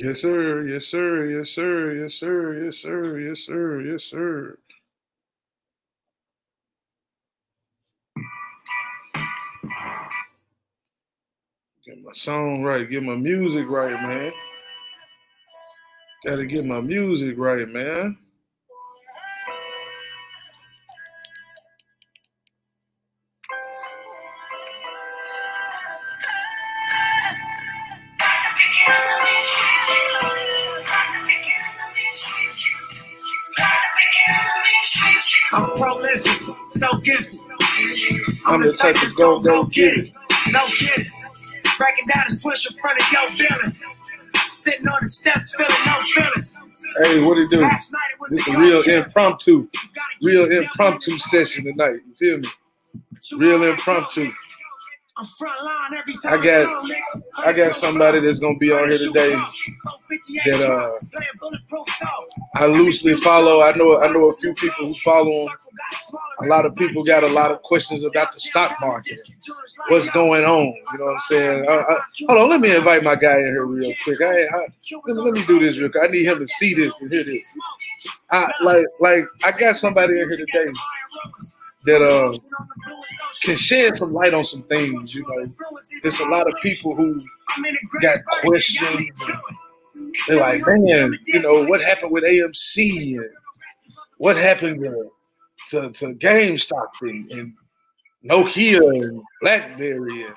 Yes, sir. Yes, sir. Yes, sir. Yes, sir. Yes, sir. Yes, sir. Yes, sir. Get my song right. Get my music right, man. Gotta get my music right, man. Type to go, go get it. No kidding. Breaking down the switch in front of your building. Sitting on the steps, feeling no feelings. Hey, what it do? This a a real impromptu, You gotta keep real impromptu session tonight. You feel me? Real impromptu. I got- it's on, nigga. I got somebody that's gonna be on here today that, uh, I loosely follow. I know I know a few people who follow him. A lot of people got a lot of questions about the stock market. What's going on? You know what I'm saying? I, I, hold on, let me invite my guy in here real quick. I, I, let, me, let me do this real quick. I need him to see this and hear this. I like like I got somebody in here today that uh can shed some light on some things. You know, there's a lot of people who got questions. They're like, man, you know, what happened with AMC and what happened to to, to GameStop and, and Nokia and BlackBerry and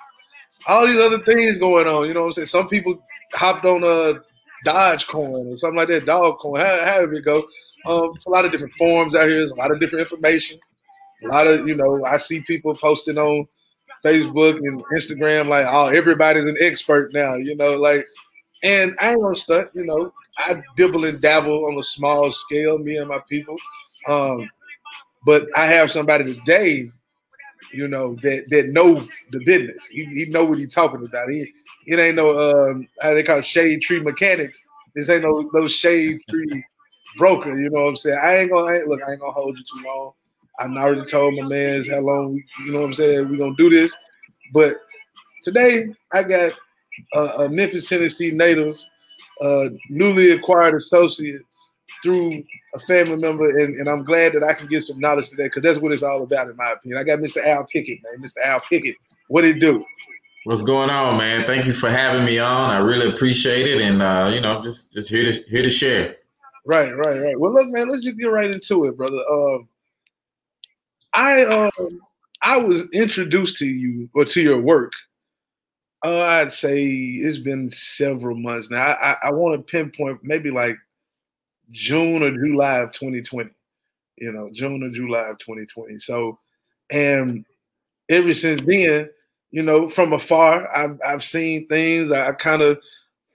all these other things going on. You know what I'm saying? Some people hopped on a Dogecoin or something like that, Dogcoin, how- however it go. Um, it's a lot of different forms out here. There's a lot of different information. A lot of, you know, I see people posting on Facebook and Instagram like, oh, everybody's an expert now, you know, like, and I ain't gonna stunt, you know, I dibble and dabble on a small scale, me and my people. Um, but I have somebody today, you know, that that know the business. He, he know what he's talking about. He it ain't no um how they call it, shade tree mechanics. This ain't no no shade tree broker. You know what I'm saying? I ain't gonna I ain't, look. I ain't gonna hold you too long. I already told my man's how long we, you know what I'm saying. We gonna do this, but today I got a, a Memphis, Tennessee native, uh, newly acquired associate through a family member, and, and I'm glad that I can get some knowledge today because that's what it's all about, in my opinion. I got Mr. Al Pickett, man. Mr. Al Pickett, what it do? What's going on, man? Thank you for having me on. I really appreciate it, and uh, you know, just just here to here to share. Right, right, right. Well, look, man, let's just get right into it, brother. Um, I um, I was introduced to you or to your work. Uh, I'd say it's been several months now. I, I, I want to pinpoint maybe like June or July of 2020. You know, June or July of 2020. So, and ever since then, you know, from afar, I've I've seen things. I, kind of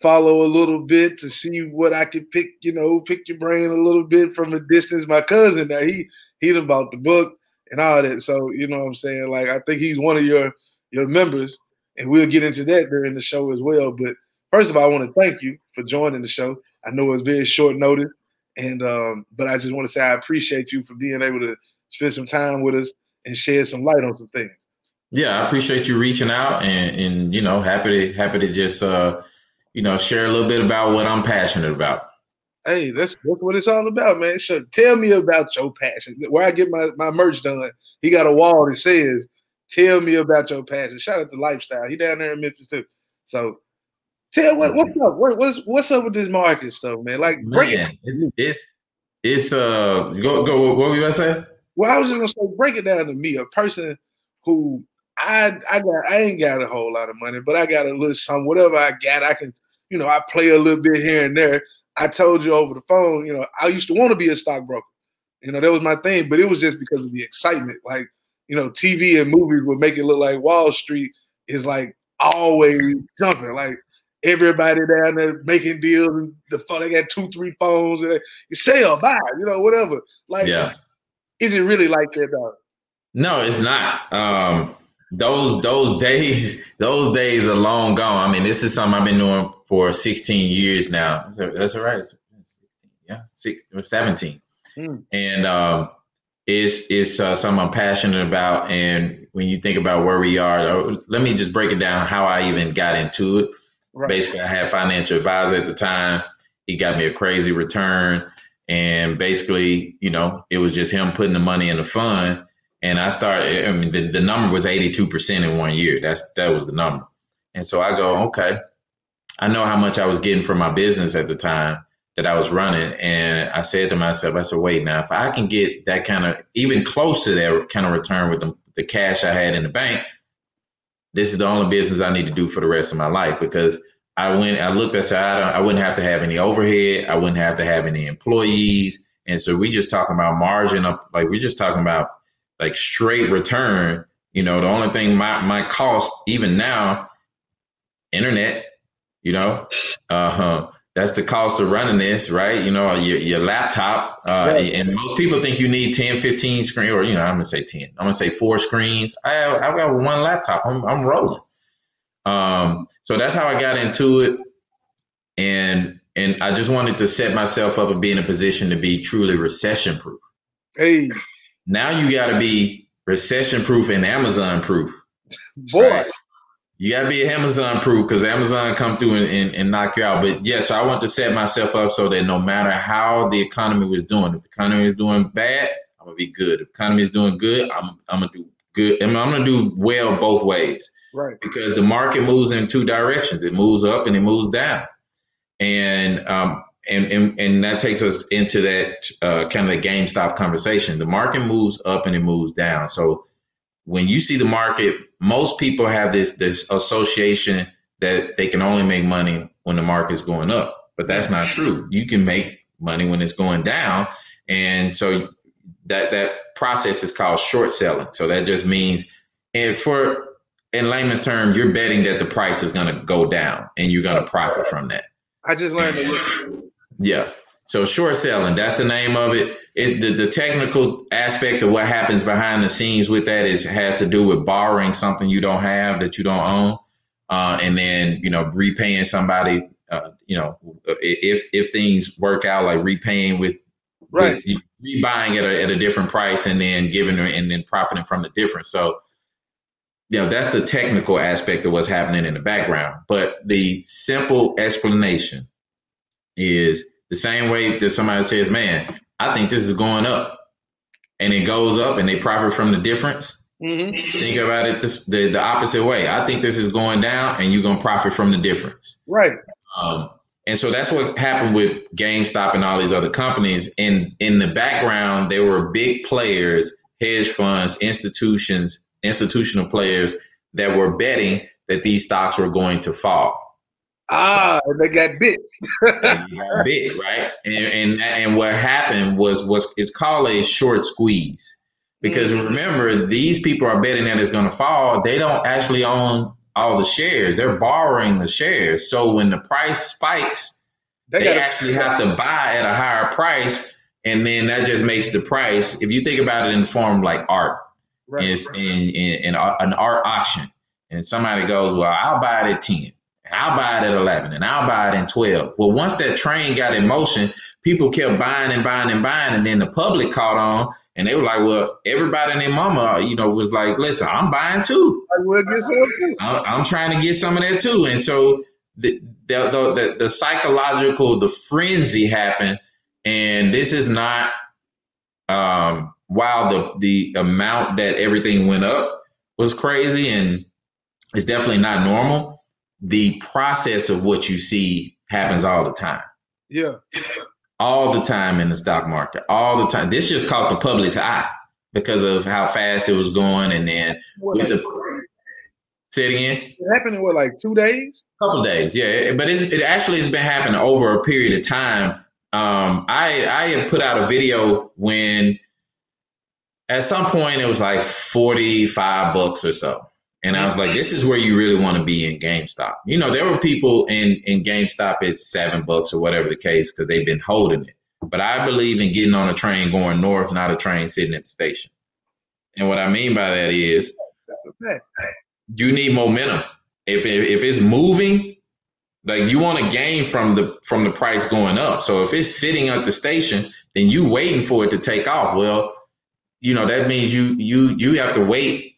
follow a little bit to see what I could pick, you know, pick your brain a little bit from a distance. My cousin now, he he bought the book and all that. So, you know what I'm saying? Like I think he's one of your your members, and we'll get into that during the show as well. But first of all, I want to thank you for joining the show. I know it's very short notice, and um, but I just want to say I appreciate you for being able to spend some time with us and shed some light on some things. Yeah, I appreciate you reaching out, and and you know, happy to happy to just uh, you know, share a little bit about what I'm passionate about. Hey, that's that's what it's all about, man. So Tell me about your passion. Where I get my, my merch done, he got a wall that says, Tell me about your passion. Shout out to Lifestyle. He down there in Memphis too. So tell what what's up? What, what's what's up with this market stuff, man? Like break it. It's it's it's uh go go what were you gonna say? Well, I was just gonna say, break it down to me, a person who I I got I ain't got a whole lot of money, but I got a little some whatever I got, I can, you know, I play a little bit here and there. I told you over the phone, you know, I used to want to be a stockbroker. You know, that was my thing, but it was just because of the excitement. Like, you know, TV and movies would make it look like Wall Street is like always jumping. Like everybody down there making deals and the phone, they got two, three phones and they sell, buy, you know, whatever. Like Yeah. is it really like that though? No, it's not. Um, those those days those days are long gone. I mean, this is something I've been doing for 16 years now. That's all right. 16, yeah, six or 17. Hmm. And um, it's it's uh, something I'm passionate about. And when you think about where we are, uh, let me just break it down how I even got into it. Right. Basically, I had financial advisor at the time. He got me a crazy return, and basically, you know, it was just him putting the money in the fund. And I started. I mean, the, the number was eighty two percent in one year. That's that was the number. And so I go, okay, I know how much I was getting from my business at the time that I was running. And I said to myself, I said, wait, now if I can get that kind of even close to that kind of return with the, the cash I had in the bank, this is the only business I need to do for the rest of my life because I went, I looked, I said, I, I wouldn't have to have any overhead. I wouldn't have to have any employees. And so we just talking about margin up, like we're just talking about like straight return. You know, the only thing my, my cost, even now, internet, you know, uh huh that's the cost of running this, right? You know, your, your laptop. Uh, right. And most people think you need 10, 15 screen, or, you know, I'm going to say 10. I'm going to say four screens. I have, I've got one laptop. I'm, I'm rolling. Um, so that's how I got into it. And, and I just wanted to set myself up and be in a position to be truly recession proof. Hey. Now you got to be recession proof and Amazon proof. Boy. Right? You gotta be Amazon proof because Amazon come through and, and, and, knock you out. But yes, I want to set myself up so that no matter how the economy was doing, if the economy is doing bad, I'm gonna be good. If the economy is doing good, I'm I'm gonna do good. I'm, I'm gonna do well both ways. Right. Because the market moves in two directions. It moves up and it moves down. And um and and, and that takes us into that uh, kind of the GameStop conversation. The market moves up and it moves down. So when you see the market, most people have this this association that they can only make money when the market's going up, but that's not true. You can make money when it's going down, and so that that process is called short selling. So that just means, and for in layman's terms, you're betting that the price is going to go down, and you're going to profit from that. I just learned that. Yeah. So short selling, that's the name of it it, the, the technical aspect of what happens behind the scenes with that is has to do with borrowing something you don't have that you don't own, uh, and then you know repaying somebody. Uh, you know, if if things work out, like repaying with right, with, rebuying at a at a different price and then giving and then profiting from the difference. So, you know, that's the technical aspect of what's happening in the background. But the simple explanation is the same way that somebody says, "Man, I think this is going up, and it goes up, and they profit from the difference. Mm-hmm. Think about it this, the the opposite way. I think this is going down, and you're gonna profit from the difference. Right. Um, and so that's what happened with GameStop and all these other companies. And in the background, there were big players, hedge funds, institutions, institutional players that were betting that these stocks were going to fall. Ah, and they got bit. got bit, right? And, and and what happened was was it's called a short squeeze. Because mm-hmm. remember, these people are betting that it's going to fall. They don't actually own all the shares. They're borrowing the shares. So when the price spikes, they, they actually have to buy at a higher price, and then that just makes the price. If you think about it in the form like art, right, it's right. in, in, in an art auction, and somebody goes, "Well, I'll buy it at ten I'll buy it at 11 and I'll buy it in 12. Well, once that train got in motion, people kept buying and buying and buying. And then the public caught on and they were like, well, everybody and their mama, you know, was like, listen, I'm buying too. I will get some too. I'm trying to get some of that too. And so the, the, the, the psychological, the frenzy happened. And this is not, um, while the, the amount that everything went up was crazy and it's definitely not normal the process of what you see happens all the time. Yeah. All the time in the stock market. All the time. This just caught the public's eye because of how fast it was going. And then what, with the say it again. It happened in what, like two days? couple days, yeah. But it actually has been happening over a period of time. Um, I I had put out a video when at some point it was like 45 bucks or so. And I was like, this is where you really want to be in GameStop. You know, there were people in, in GameStop at seven bucks or whatever the case because they've been holding it. But I believe in getting on a train going north, not a train sitting at the station. And what I mean by that is you need momentum. If, if, if it's moving, like you want to gain from the from the price going up. So if it's sitting at the station, then you waiting for it to take off. Well, you know that means you you you have to wait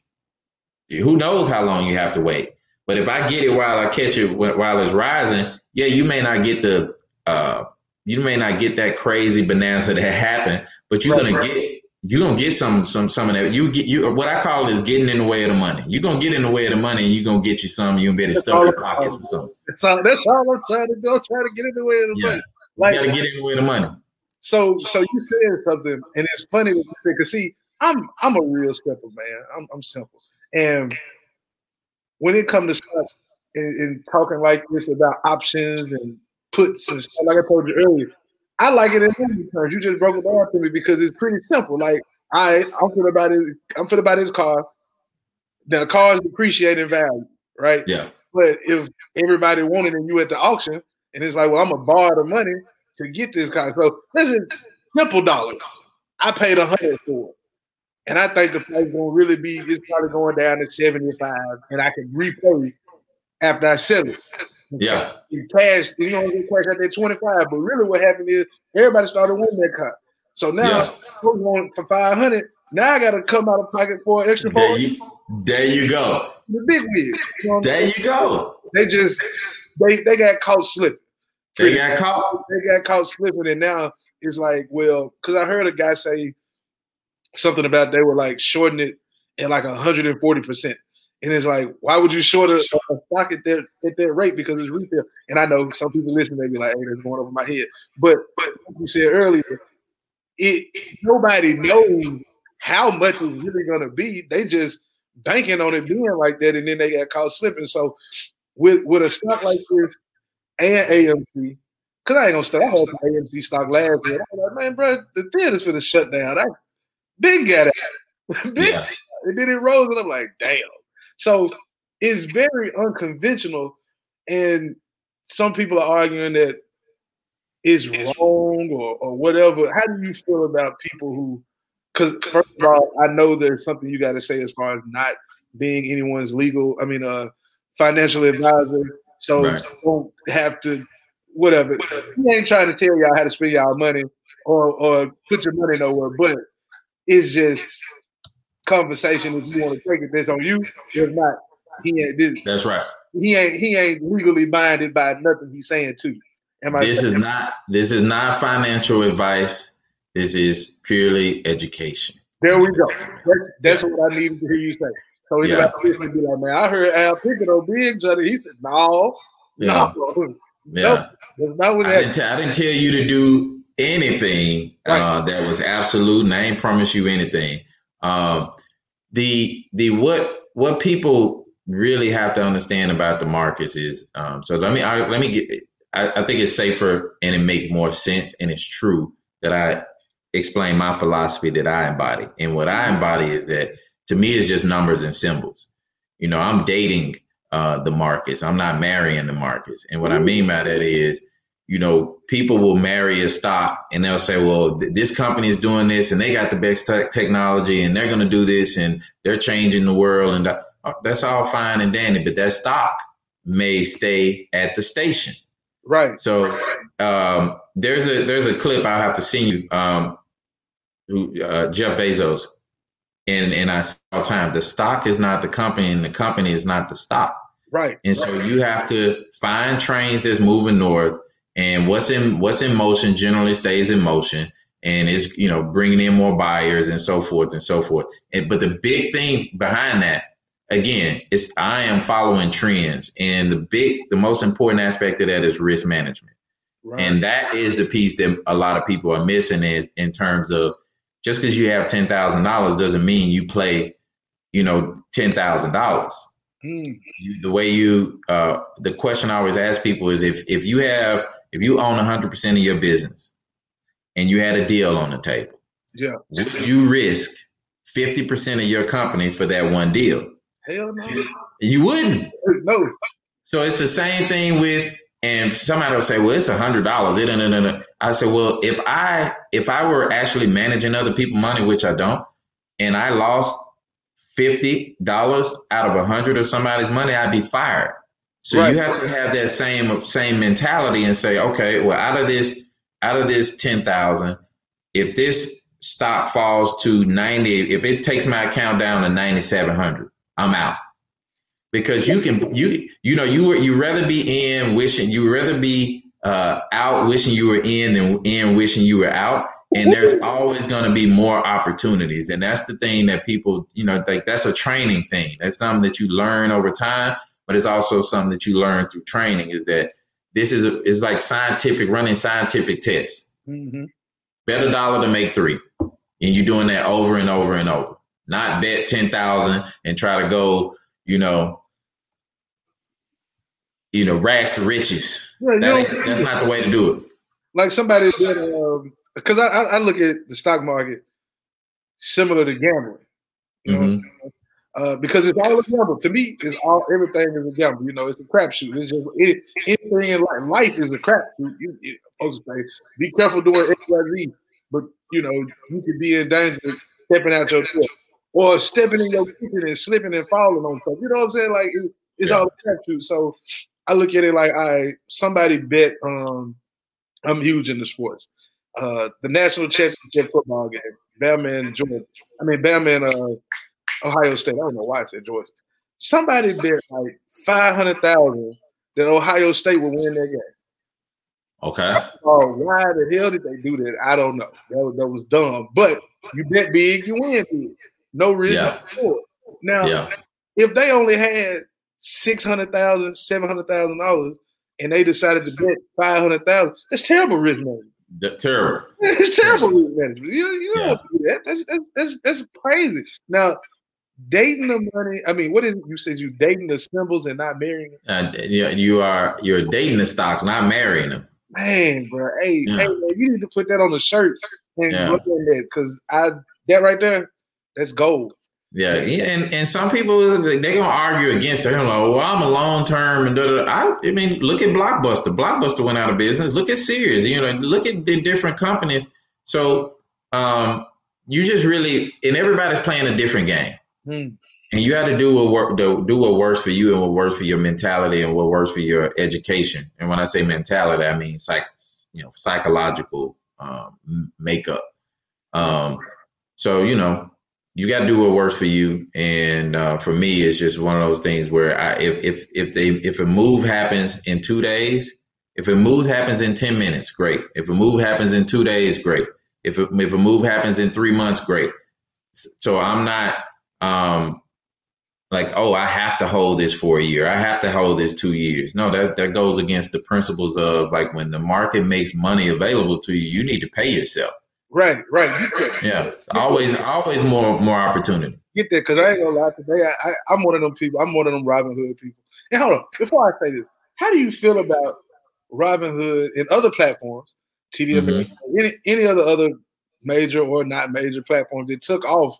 who knows how long you have to wait? But if I get it while I catch it while it's rising, yeah, you may not get the uh, you may not get that crazy bonanza that happened, but you're right, gonna right. get you're gonna get some some some of that. You get you what I call is getting in the way of the money. You're gonna get in the way of the money, and you're gonna get you some. You're gonna be able to stuff your pockets with something. That's all. That's all I'm trying to do. I'm trying to get in the way of the yeah. money. Like, you gotta get in the way of the money. So, so you said something, and it's funny because see, I'm I'm a real simple man. I'm I'm simple, and when it comes to stuff and, and talking like this about options and puts and stuff, like I told you earlier, I like it in terms. You just broke it down to me because it's pretty simple. Like, I, right, I'm finna about this. I'm finna about this car. Now, cars depreciate in value, right? Yeah. But if everybody wanted and you at the auction, and it's like, well, I'm gonna borrow the money to get this car. So this is simple dollars. I paid a hundred for it. And I think the price gonna really be it's probably going down to 75 and I can repay after I sell it. Yeah. You cash, you know, you cash out that 25. But really what happened is everybody started winning that car. So now yeah. For 500. Now I gotta come out of pocket for an extra there you, there you go. The big wheel. You know there you go. They just they they got caught slipping. They got caught. They got caught slipping, and now it's like, well, because I heard a guy say something about they were like shorting it at like 140 percent. And it's like, why would you short a, a stock at that at that rate because it's retail? And I know some people listening, they be like, "Hey, that's going over my head." But but like you said earlier, it, it nobody knows how much it's really going to be. They just banking on it being like that, and then they got caught slipping. So with with a stock like this and AMC, because I ain't gonna stop. I had AMC stock last year. I was like, man, bro, the theater's gonna shut down. I big got it. big, yeah. and then it rose, and I'm like, damn. So it's very unconventional, and some people are arguing that it's wrong or, or whatever. How do you feel about people who? Because first of all, I know there's something you got to say as far as not being anyone's legal. I mean, uh, financial advisor. So right. don't have to whatever. He ain't trying to tell y'all how to spend y'all money or or put your money nowhere, but it's just conversation if you want to take it. That's on you. If not, he ain't this. That's right. He ain't he ain't legally binded by nothing he's saying to you. Am I this saying? is not this is not financial advice. This is purely education. There we go. That's, that's what I needed to hear you say. So he's yeah. be like, man, I heard Al Pickett Big Johnny. He said, no, yeah. no. Yeah. Not what I, didn't t- I didn't tell you to do anything right. uh, that was absolute, and I ain't promise you anything. Um, the the what what people really have to understand about the markets is um, so let me I, let me get I, I think it's safer and it make more sense and it's true that I explain my philosophy that I embody and what I embody is that to me it's just numbers and symbols. You know, I'm dating uh, the markets. I'm not marrying the markets, and what I mean by that is you know, people will marry a stock and they'll say, well, th- this company is doing this and they got the best te- technology and they're going to do this and they're changing the world. And uh, that's all fine and dandy, but that stock may stay at the station. Right. So um, there's a there's a clip I'll have to send you. Um, who, uh, Jeff Bezos, and and I say all the time, the stock is not the company, and the company is not the stock. Right. And so you have to find trains that's moving north and what's in what's in motion generally stays in motion. And it's you know bringing in more buyers and so forth and so forth. And, but the big thing behind that again is i am following trends. And the big the most important aspect of that is risk management. Right. and that is the piece that a lot of people are missing is in terms of just because you have $10000 doesn't mean you play you know $10000 mm. the way you uh, the question i always ask people is if if you have if you own 100% of your business and you had a deal on the table, yeah, would you risk 50% of your company for that one deal? Hell no. You wouldn't. No. So it's the same thing with, and somebody will say, well, it's a hundred dollars. I say, well, if I if I were actually managing other people's money, which I don't, and I lost fifty dollars out of a hundred of somebody's money, I'd be fired. So right. you have to have that same same mentality and say, okay, well, out of this out of this ten thousand, if this stock falls to ninety, if it takes my account down to ninety seven hundred, I'm out. because you can you you know you you rather be in wishing you rather be uh, out wishing you were in than in wishing you were out. And there's always going to be more opportunities. And that's the thing that people you know like that's a training thing. That's something that you learn over time but it's also something that you learn through training is that this is a, is like scientific running scientific tests. Mm-hmm. bet a dollar to make three. And you're doing that over and over and over. Not bet 10000 and try to go you know you know rags to riches. Yeah, that that's not the way to do it. Like somebody that um because I, I I look at the stock market similar to gambling. You know, Mhm. Uh, because it's all a gamble. To me, it's all everything is a gamble. You know, it's a crapshoot. It's just it, anything in life. Life is a crapshoot. You, you, folks say, be careful doing X, Y, Z. But you know, you could be in danger stepping out your foot or stepping in your kitchen and slipping and falling on stuff. You know what I'm saying? Like it, it's Yeah. all a crapshoot. So I look at it like I somebody bet. Um, I'm huge into sports. Uh, the national championship football game, Bama and Georgia. I mean, Bama and uh, Ohio State. I don't know why I said Georgia. Somebody bet like five hundred thousand that Ohio State would win that game. okay Oh, why the hell did they do that? I don't know. That was, that was dumb. But you bet big, you win big. No risk, Yeah. no. Now, yeah if they only had six hundred thousand, seven hundred thousand dollars, and they decided to bet five hundred thousand, that's terrible risk management. the, terrible It's terrible risk management. You, you don't do that. That's, that's, that's, that's crazy. Now, dating the money, I mean, what is it? You said you dating the symbols and not marrying them? uh, you, you are you're dating the stocks not marrying them Man, bro. Hey, Yeah. hey, man, you need to put that on the shirt and Yeah. look at that because I that right there, that's gold. Yeah, and and some people they gonna argue against it. They're like, "Well, I'm a long term," and da, da. I, I mean, look at Blockbuster. Blockbuster went out of business. Look at Sears. You know, look at the different companies. So, um, you just really and everybody's playing a different game, Hmm. and you have to do what work, do what works for you and what works for your mentality and what works for your education. And when I say mentality, I mean psych, you know, psychological um, makeup. Um, so you know, you got to do what works for you. And uh, for me, it's just one of those things where I, if if if they if a move happens in two days, if a move happens in ten minutes, great. If a move happens in two days, great. If a, if a move happens in three months, great. So I'm not um, like, oh, I have to hold this for a year. I have to hold this two years. No, that that goes against the principles of like when the market makes money available to you, you need to pay yourself. Right, right. You get, Yeah, always, always more more opportunity. get that because I ain't gonna lie today. I, I, I'm one of them people. I'm one of them Robin Hood people. And hold on, before I say this, how do you feel about Robin Hood and other platforms, TD Mhm. Ameritrade, any any other other major or not major platforms that took off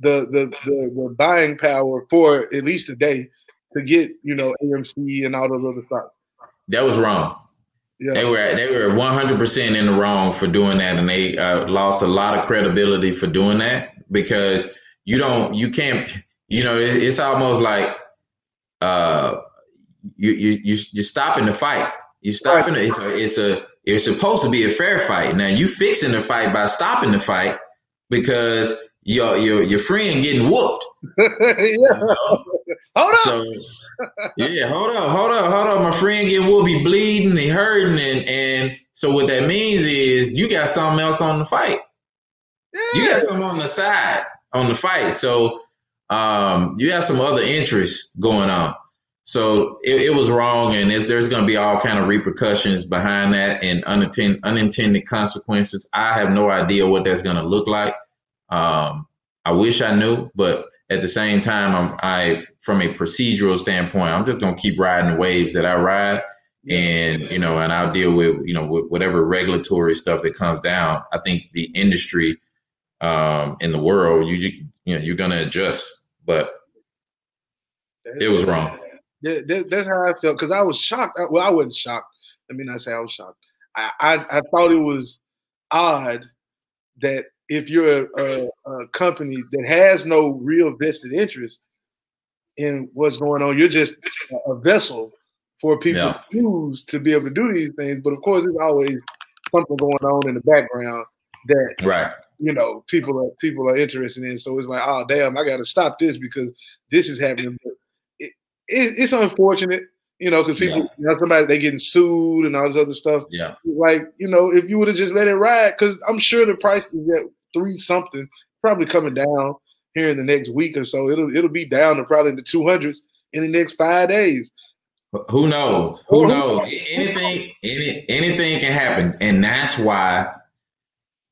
the the the, the buying power for at least a day to get you know AMC and all those other stocks? That was wrong. Yeah, They were they were 100% in the wrong for doing that, and they uh, lost a lot of credibility for doing that because you don't you can't you know it, it's almost like uh you you you you're stopping the fight. You're stopping it. It's a it's a it's supposed to be a fair fight. Now you fixing the fight by stopping the fight because your your your friend getting whooped. yeah. Hold up. So yeah, hold up, hold up, hold up. My friend getting whooped, he bleeding, he hurting, and and so what that means is you got something else on the fight. You got something on the side on the fight. So um, you have some other interests going on. So it, it was wrong, and there's, there's going to be all kind of repercussions behind that and unintended unintended consequences. I have no idea what that's going to look like. Um, I wish I knew, but at the same time, I'm I from a procedural standpoint, I'm just going to keep riding the waves that I ride, and you know, and I'll deal with you know with whatever regulatory stuff that comes down. I think the industry um, in the world, you you know, you're going to adjust, but it was wrong. That, that- that's how I felt because I was shocked. Well, I wasn't shocked. Let me not say I was shocked. I, I, I thought it was odd that if you're a, a, a company that has no real vested interest in what's going on, you're just a, vessel for people Yeah. to use to be able to do these things. But of course, there's always something going on in the background that Right. you know people are people are interested in. So it's like, oh damn, I got to stop this because this is happening. It, it, it's unfortunate, you know, because people, Yeah. you know, somebody they getting sued and all this other stuff. Yeah. Like, you know, if you would have just let it ride, because I'm sure the price is at three something, probably coming down here in the next week or so. It'll it'll be down to probably in the two hundreds in the next five days. Who knows? Who oh, knows? Anything, any, anything can happen, and that's why,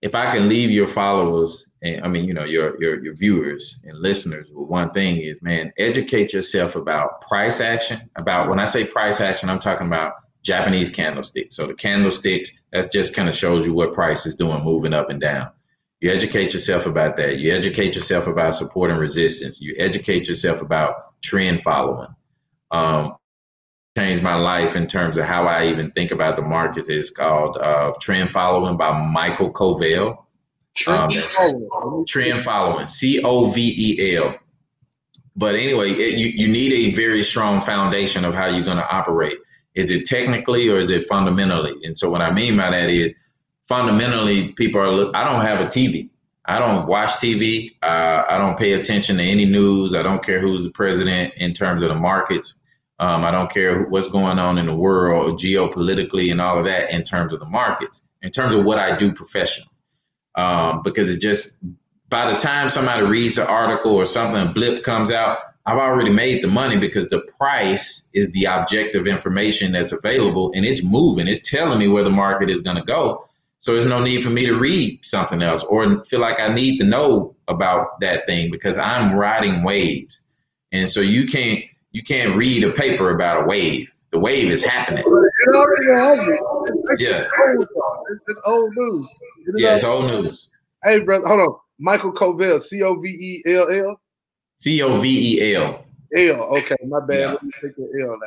if I can leave your followers, and I mean, you know, your your your viewers and listeners with one thing is, man, educate yourself about price action. About when I say price action, I'm talking about Japanese candlesticks. So the candlesticks that just kind of shows you what price is doing, moving up and down. You educate yourself about that. You educate yourself about support and resistance. You educate yourself about trend following. Um, changed my life in terms of how I even think about the markets. It's called uh, Trend Following by Michael Covel. Trend Um, Trend Following, C O V E L. But anyway, it, you, you need a very strong foundation of how you're going to operate. Is it technically or is it fundamentally? And so what I mean by that is fundamentally, people are, look- I don't have a TV. I don't watch TV. Uh, I don't pay attention to any news. I don't care who's the president in terms of the markets. Um, I don't care what's going on in the world geopolitically and all of that in terms of the markets, in terms of what I do professionally. Um, because it just, by the time somebody reads an article or something, blip comes out, I've already made the money because the price is the objective information that's available and it's moving. It's telling me where the market is going to go. So there's no need for me to read something else or feel like I need to know about that thing because I'm riding waves. And so you can't you can't read a paper about a wave. The wave is happening. It already. Yeah. It's, it's old news. It Yeah, it's old- news. Hey, brother, hold on. Michael Covel, C O V E L L. C O V E L. L. Okay, my bad. Yeah. Let me take the L out.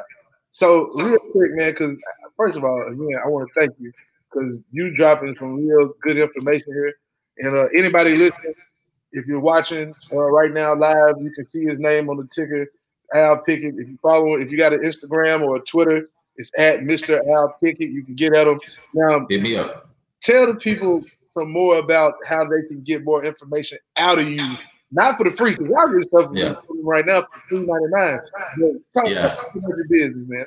So real quick, man, because first of all, again, I want to thank you because you dropping some real good information here. And uh, anybody listening, if you're watching uh, right now live, you can see his name on the ticker, Al Pickett. If you follow, if you got an Instagram or a Twitter, it's at Mr. Al Pickett. You can get at him. Now, Hit me up. tell the people some more about how they can get more information out of you. Not for the free, because y'all get stuff Yeah. right now for three ninety nine. Talk, Yeah. talk about your business, man.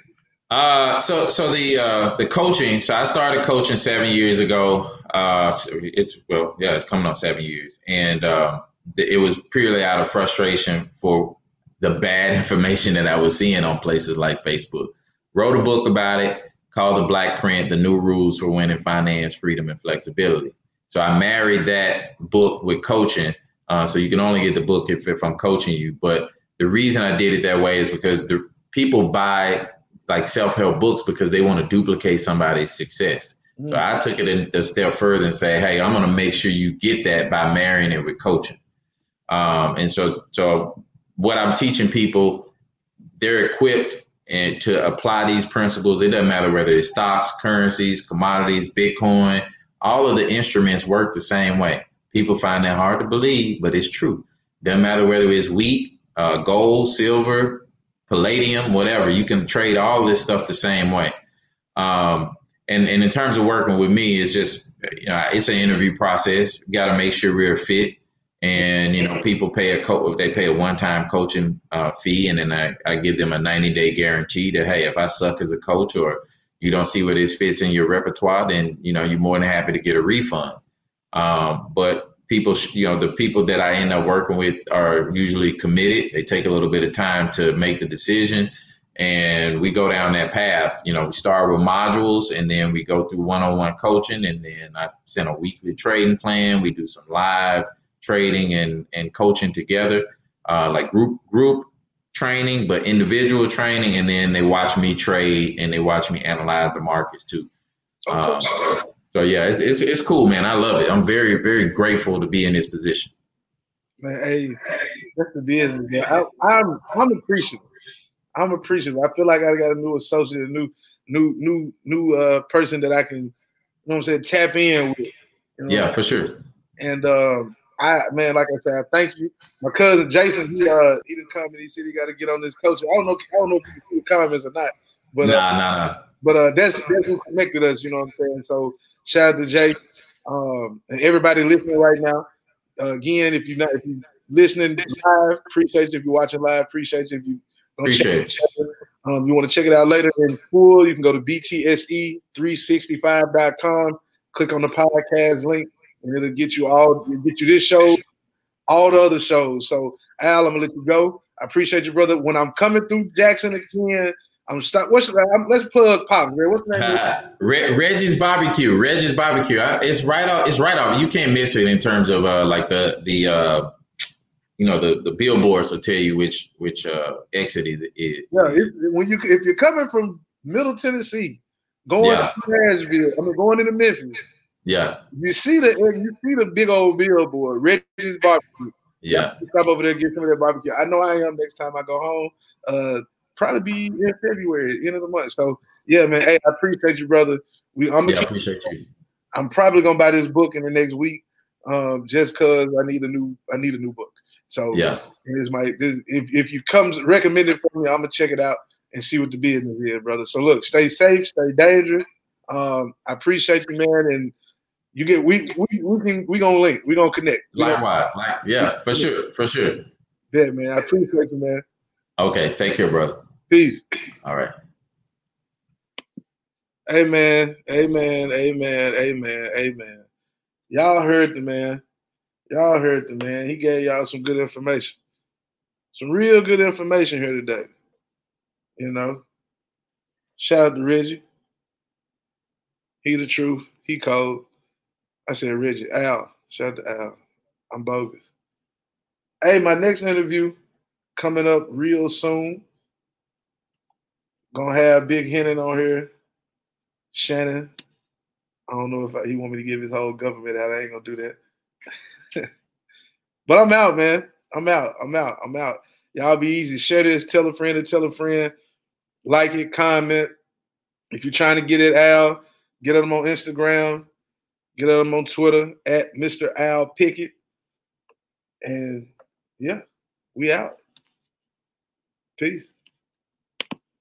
Uh, so so the uh, the coaching. So I started coaching seven years ago. Uh, it's well, yeah, it's coming on seven years, and um, it was purely out of frustration for the bad information that I was seeing on places like Facebook. Wrote a book about it called The Black Print: The New Rules for Winning Finance, Freedom, and Flexibility. So I married that book with coaching. Uh, so you can only get the book if, if I'm coaching you. But the reason I did it that way is because the people buy like self-help books because they want to duplicate somebody's success. So I took it a step further and say, hey, I'm going to make sure you get that by marrying it with coaching. Um, and so, so what I'm teaching people, they're equipped and to apply these principles. It doesn't matter whether it's stocks, currencies, commodities, Bitcoin. All of the instruments work the same way. People find that hard to believe, but it's true. Doesn't matter whether it's wheat, uh, gold, silver, palladium, whatever. You can trade all this stuff the same way. Um, and, and in terms of working with me, it's just you know it's an interview process. Got to make sure we're fit, and you know people pay a co- they pay a one time coaching uh, fee, and then I, I give them a ninety day guarantee that hey, if I suck as a coach or you don't see where this fits in your repertoire, then you know you're more than happy to get a refund. Um, but people, you know, the people that I end up working with are usually committed. They take a little bit of time to make the decision, and we go down that path. You know, we start with modules, and then we go through one-on-one coaching, and then I send a weekly trading plan. We do some live trading and and coaching together, uh, like group group training, but individual training, and then they watch me trade and they watch me analyze the markets too. Um, so, yeah, it's, it's it's cool, man. I love it. I'm very very grateful to be in this position. Man, hey, that's the business, man. I, I'm I'm appreciative. I'm appreciative. I feel like I got a new associate, a new new new new uh person that I can, you know what I'm saying, tap in with. You know? Yeah, for sure. And um, I man, like I said, I thank you. My cousin Jason, he uh he didn't come and he said he got to get on this coach. I don't know, I don't know if you can see the comments or not, but uh, nah, nah, nah. but uh, that's that's who connected us. You know what I'm saying? So shout out to Jay um, and everybody listening right now. Uh, again, if you're not if you're listening live, appreciate you. If you're watching live, appreciate you. If you Appreciate it. Um, you want to check it out later in full, you can go to btse365.com, click on the podcast link, and it'll get you all get you this show, all the other shows. So Al, I'm gonna let you go. I appreciate you, brother. When I'm coming through Jackson again, I'm stop. What's I'm, let's plug Pop. What's the name? Uh, Re- Reggie's Barbecue. Reggie's Barbecue. It's right off. It's right off. You can't miss it in terms of uh, like the the uh, you know the the billboards will tell you which which uh, exit is it. Yeah, if, when you if you're coming from Middle Tennessee, going yeah. to Nashville, I mean going into Memphis. Yeah. You see the you see the big old billboard, Reggie's Barbecue. Yeah. Stop over there, get some of that barbecue. I know I am next time I go home. Uh, probably be in February, end of the month. So yeah, man. Hey, I appreciate you, brother. We I'm yeah, appreciate you. I'm probably gonna buy this book in the next week, um, just cause I need a new I need a new book. So yeah, here's my this, if if you come recommend it for me, I'm gonna check it out and see what the business is, brother. So look, stay safe, stay dangerous. Um, I appreciate you, man, and you get we we we can we gonna link, we gonna connect. Likewise, like yeah, for sure, for sure. Yeah, man. I appreciate you, man. Okay, take care, brother. Peace. All right. Amen. Amen. Amen. Amen. Amen. Y'all heard the man. Y'all heard the man. He gave y'all some good information. Some real good information here today. You know. Shout out to Reggie. He the truth. He cold. I said Reggie. Al. Shout out to Al. I'm bogus. Hey, my next interview coming up real soon. Gonna have Big Hennon on here. Shannon. I don't know if I, he want me to give his whole government out. I ain't gonna do that. but I'm out, man. I'm out. I'm out. I'm out. Y'all be easy. Share this. Tell a friend to tell a friend. Like it. Comment. If you're trying to get it, Al, get them on Instagram. Get them on Twitter at Mr. Al Pickett. And yeah, we out. Peace.